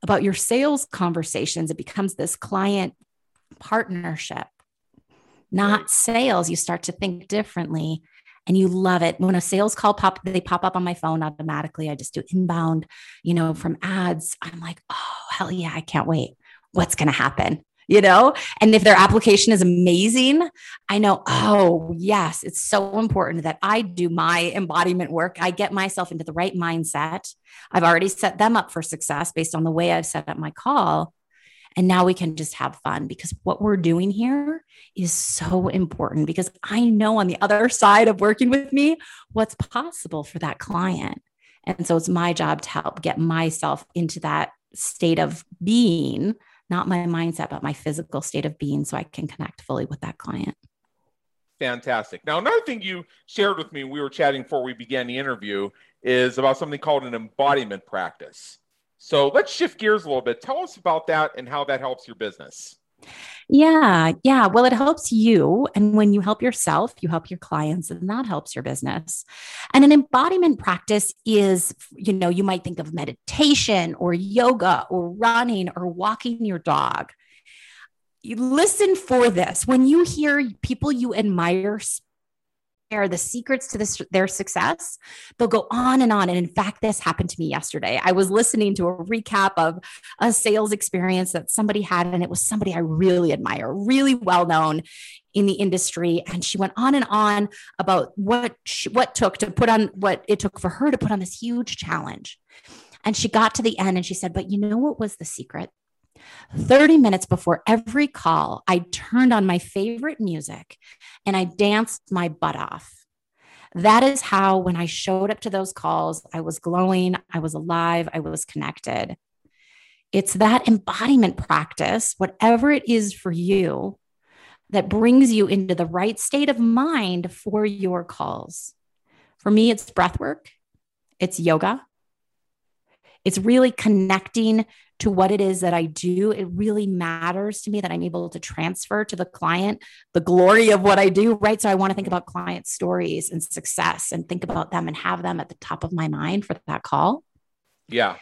about your sales conversations, it becomes this client partnership, not sales. You start to think differently and you love it. When a sales call pop, they pop up on my phone automatically. I just do inbound, you know, from ads. I'm like, oh, hell yeah, I can't wait. What's going to happen? You know? And if their application is amazing, I know, oh, yes, it's so important that I do my embodiment work. I get myself into the right mindset. I've already set them up for success based on the way I've set up my call. And now we can just have fun because what we're doing here is so important because I know on the other side of working with me what's possible for that client. And so it's my job to help get myself into that state of being not my mindset, but my physical state of being so I can connect fully with that client. Fantastic. Now, another thing you shared with me, we were chatting before we began the interview, is about something called an embodiment practice. So let's shift gears a little bit. Tell us about that and how that helps your business. Yeah, yeah. Well, it helps you. And when you help yourself, you help your clients, and that helps your business. And an embodiment practice is, you know, you might think of meditation or yoga or running or walking your dog. You listen for this. When you hear people you admire share the secrets to this, their success, they'll go on and on. And in fact, this happened to me yesterday. I was listening to a recap of a sales experience that somebody had, and it was somebody I really admire, really well known in the industry. And she went on and on about what she, what took to put on what it took for her to put on this huge challenge. And she got to the end and she said, But you know what was the secret? 30 minutes before every call, I turned on my favorite music and I danced my butt off. That is how, when I showed up to those calls, I was glowing, I was alive, I was connected. It's that embodiment practice, whatever it is for you, that brings you into the right state of mind for your calls. For me, it's breath work, it's yoga, it's really connecting to what it is that I do, it really matters to me that I'm able to transfer to the client the glory of what I do, right? So I want to think about client stories and success and think about them and have them at the top of my mind for that call. Yeah.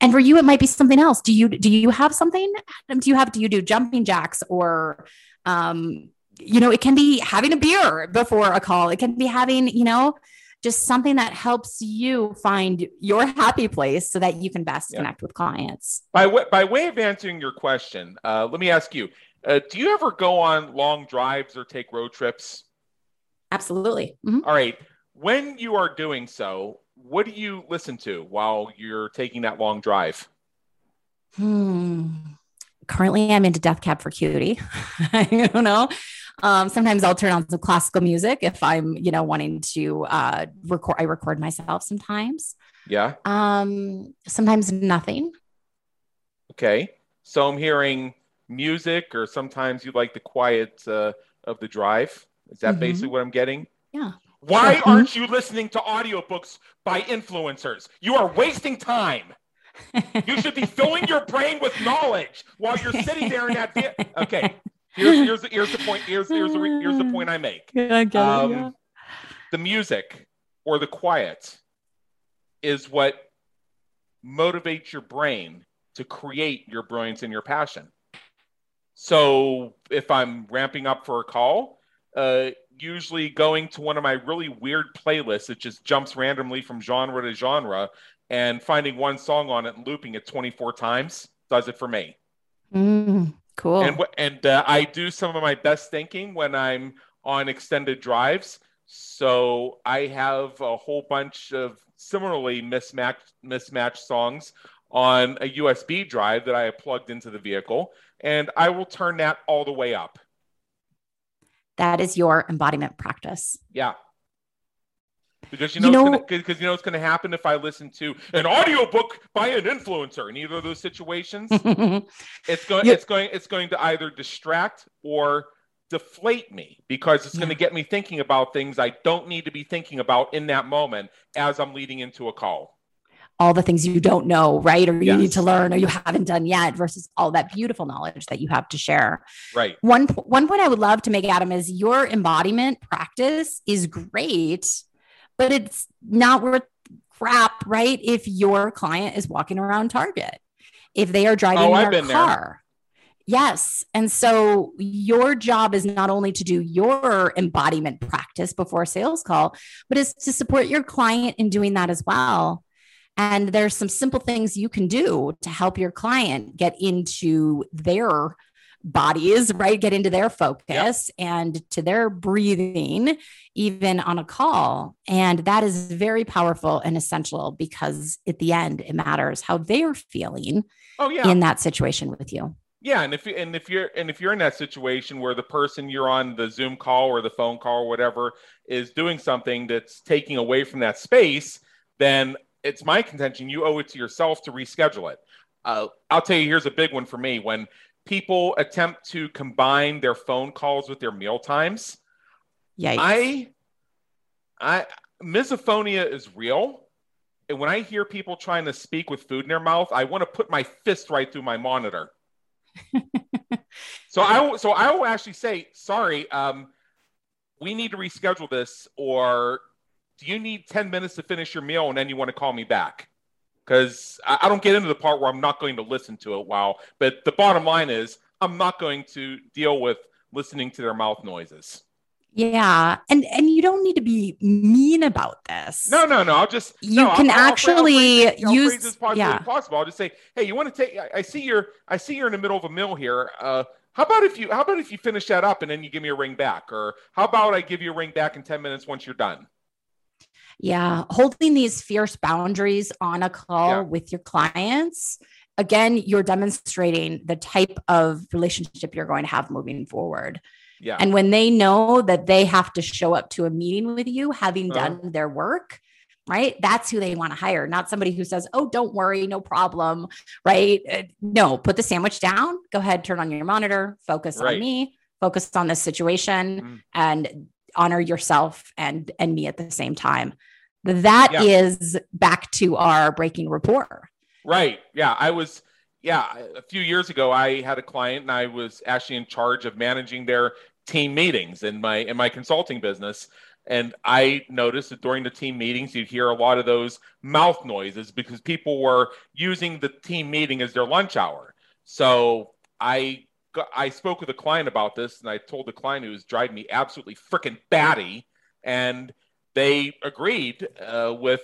And for you, it might be something else. Do you do you have something? Do you have do you do jumping jacks or um, you know, it can be having a beer before a call. It can be having, you know, just something that helps you find your happy place so that you can best yeah. connect with clients. By way, by way of answering your question, uh, let me ask you uh, do you ever go on long drives or take road trips? Absolutely. Mm-hmm. All right. When you are doing so, what do you listen to while you're taking that long drive? Hmm. Currently, I'm into Death Cab for Cutie. I don't know. Um, sometimes I'll turn on some classical music if I'm, you know, wanting to uh, record. I record myself sometimes. Yeah. Um, sometimes nothing. Okay. So I'm hearing music, or sometimes you like the quiet uh, of the drive. Is that mm-hmm. basically what I'm getting? Yeah. Why aren't you listening to audiobooks by influencers? You are wasting time. you should be filling your brain with knowledge while you're sitting there in that. Vi- okay, here's here's the, here's the point. Here's here's the here's the point I make. Yeah, I get Um, it. Yeah. The music or the quiet is what motivates your brain to create your brilliance and your passion. So if I'm ramping up for a call, uh, usually going to one of my really weird playlists that just jumps randomly from genre to genre and finding one song on it and looping it 24 times does it for me. Mm, cool. And and uh, I do some of my best thinking when I'm on extended drives. So I have a whole bunch of similarly mismatched mismatched songs on a USB drive that I have plugged into the vehicle, and I will turn that all the way up. that is your embodiment practice. Yeah. Because you know, because you know what's going to happen if I listen to an audiobook by an influencer in either of those situations. it's going Yeah. it's going it's going to either distract or deflate me because it's going to get me thinking about things I don't need to be thinking about in that moment as I'm leading into a call. all the things you don't know, right? Or you Yes. need to learn or you haven't done yet versus all that beautiful knowledge that you have to share. Right. One one point I would love to make Adam is your embodiment practice is great, but it's not worth crap, right? If your client is walking around Target, if they are driving Oh, their been there. car. Yes. And so your job is not only to do your embodiment practice before a sales call, but is to support your client in doing that as well. And there's some simple things you can do to help your client get into their bodies, right? Get into their focus and to their breathing, even on a call. And that is very powerful and essential because at the end, it matters how they're feeling Oh yeah. in that situation with you. Yeah, and if you and if you're and if you're in that situation where the person you're on the Zoom call or the phone call or whatever is doing something that's taking away from that space, then it's my contention you owe it to yourself to reschedule it. Uh, I'll tell you, here's a big one for me: when people attempt to combine their phone calls with their meal times, Yikes. I, I misophonia is real. And when I hear people trying to speak with food in their mouth, I want to put my fist right through my monitor. so I will, so I will actually say, sorry, um, we need to reschedule this, or do you need 10 minutes to finish your meal and then you want to call me back? Because I, I don't get into the part where I'm not going to listen to it. Wow. But the bottom line is, I'm not going to deal with listening to their mouth noises. yeah. And and you don't need to be mean about this. No, no, no. I'll just You no, I'll- can I'll- I'll actually phrase I'll use- as positively yeah. possible. I'll just say, hey, you want to take? I- I see you're. I see you're in the middle of a meal here. Uh, how about if you? How about if you finish that up and then you give me a ring back? Or how about I give you a ring back in ten minutes once you're done? Yeah, holding these fierce boundaries on a call Yeah. with your clients. Again, you're demonstrating the type of relationship you're going to have moving forward. Yeah. And when they know that they have to show up to a meeting with you, having Uh-huh. done their work, right? That's who they want to hire, not somebody who says, Oh, don't worry, no problem, right? Uh, No, put the sandwich down, go ahead, turn on your monitor, focus Right. on me, focus on this situation, Mm. and honor yourself and and me at the same time. That is Yeah. back to our breaking rapport. Right. Yeah. I was, yeah, a few years ago, I had a client and I was actually in charge of managing their team meetings in my in my consulting business. And I noticed that during the team meetings, you'd hear a lot of those mouth noises because people were using the team meeting as their lunch hour. So I I spoke with a client about this, and I told the client who was driving me absolutely freaking batty, and they agreed uh, with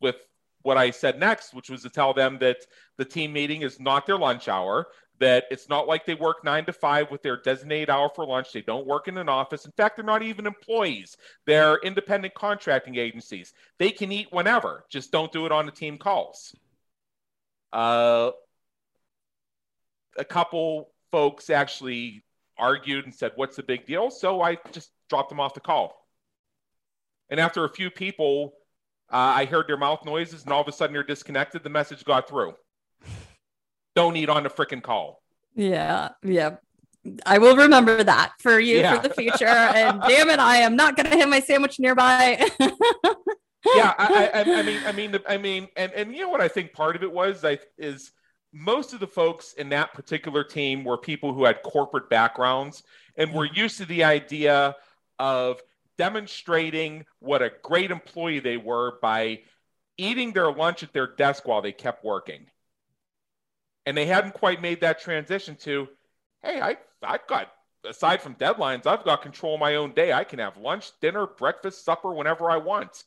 with what I said next, which was to tell them that the team meeting is not their lunch hour, that it's not like they work nine to five with their designated hour for lunch. They don't work in an office. In fact, they're not even employees, they're independent contracting agencies. They can eat whenever, just don't do it on the team calls. Uh, a couple folks actually argued and said, What's the big deal? So I just dropped them off the call. And after a few people, uh, I heard their mouth noises, and all of a sudden they're disconnected. The message got through. Don't eat on the freaking call. Yeah, yeah. I will remember that for you yeah. for the future. And damn it, I am not going to have my sandwich nearby. yeah, I, I, I, mean, I mean, I mean, and and you know what I think part of it was I is most of the folks in that particular team were people who had corporate backgrounds and were mm-hmm. used to the idea of demonstrating what a great employee they were by eating their lunch at their desk while they kept working. And they hadn't quite made that transition to, hey, I, I've got, aside from deadlines, I've got control of my own day. I can have lunch, dinner, breakfast, supper whenever I want.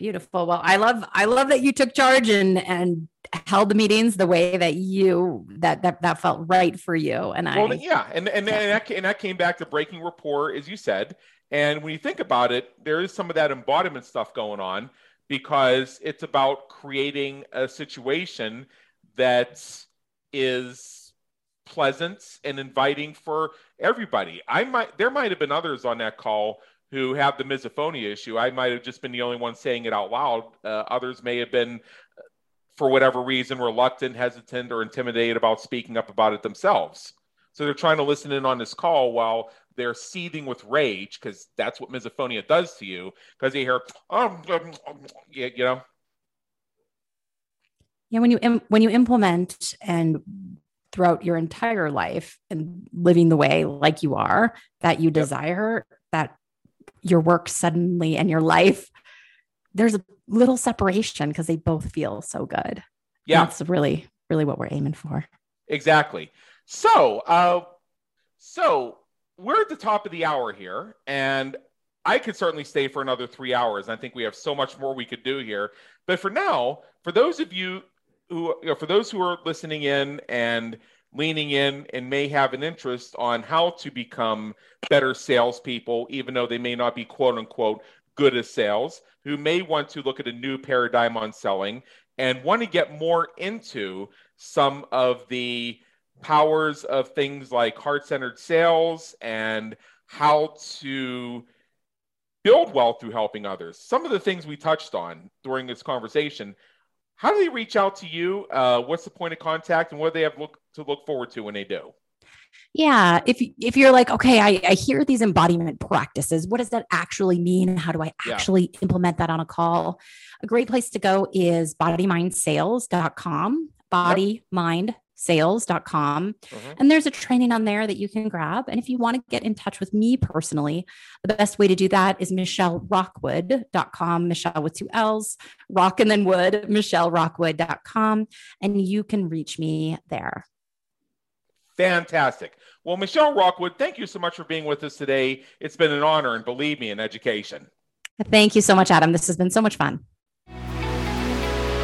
Beautiful. Well, I love I love that you took charge and and held the meetings the way that you that that that felt right for you. And well, I yeah, and and and that, and that came back to breaking rapport, as you said. And when you think about it, there is some of that embodiment stuff going on because it's about creating a situation that is pleasant and inviting for everybody. I might there might have been others on that call who have the misophonia issue. I might have just been the only one saying it out loud. Uh, others may have been, for whatever reason, reluctant, hesitant, or intimidated about speaking up about it themselves. So they're trying to listen in on this call while they're seething with rage because that's what misophonia does to you. Because you hear, um, um, you, you know. Yeah, when you Im- when you implement and throughout your entire life and living the way like you are that you desire, yep. that your work suddenly and your life, there's a little separation because they both feel so good. Yeah. And that's really, really what we're aiming for. Exactly. So, uh, so we're at the top of the hour here, and I could certainly stay for another three hours. I think we have so much more we could do here. But for now, for those of you who, you know, for those who are listening in and leaning in and may have an interest on how to become better salespeople, even though they may not be quote unquote good at sales, who may want to look at a new paradigm on selling and want to get more into some of the powers of things like heart centered sales and how to build wealth through helping others. Some of the things we touched on during this conversation how do they reach out to you? Uh, what's the point of contact, and what do they have look to look forward to when they do? Yeah, if if you're like, okay, I, I hear these embodiment practices. What does that actually mean? How do I actually yeah. implement that on a call? A great place to go is bodymindsales.com. Body, yep. mind, sales.com. Mm-hmm. And there's a training on there that you can grab. And if you want to get in touch with me personally, the best way to do that is michellerockwood.com, Michelle with two L's, rock and then wood, michellerockwood.com. And you can reach me there. Fantastic. Well, Michelle Rockwood, thank you so much for being with us today. It's been an honor, and believe me, an education. Thank you so much, Adam. This has been so much fun.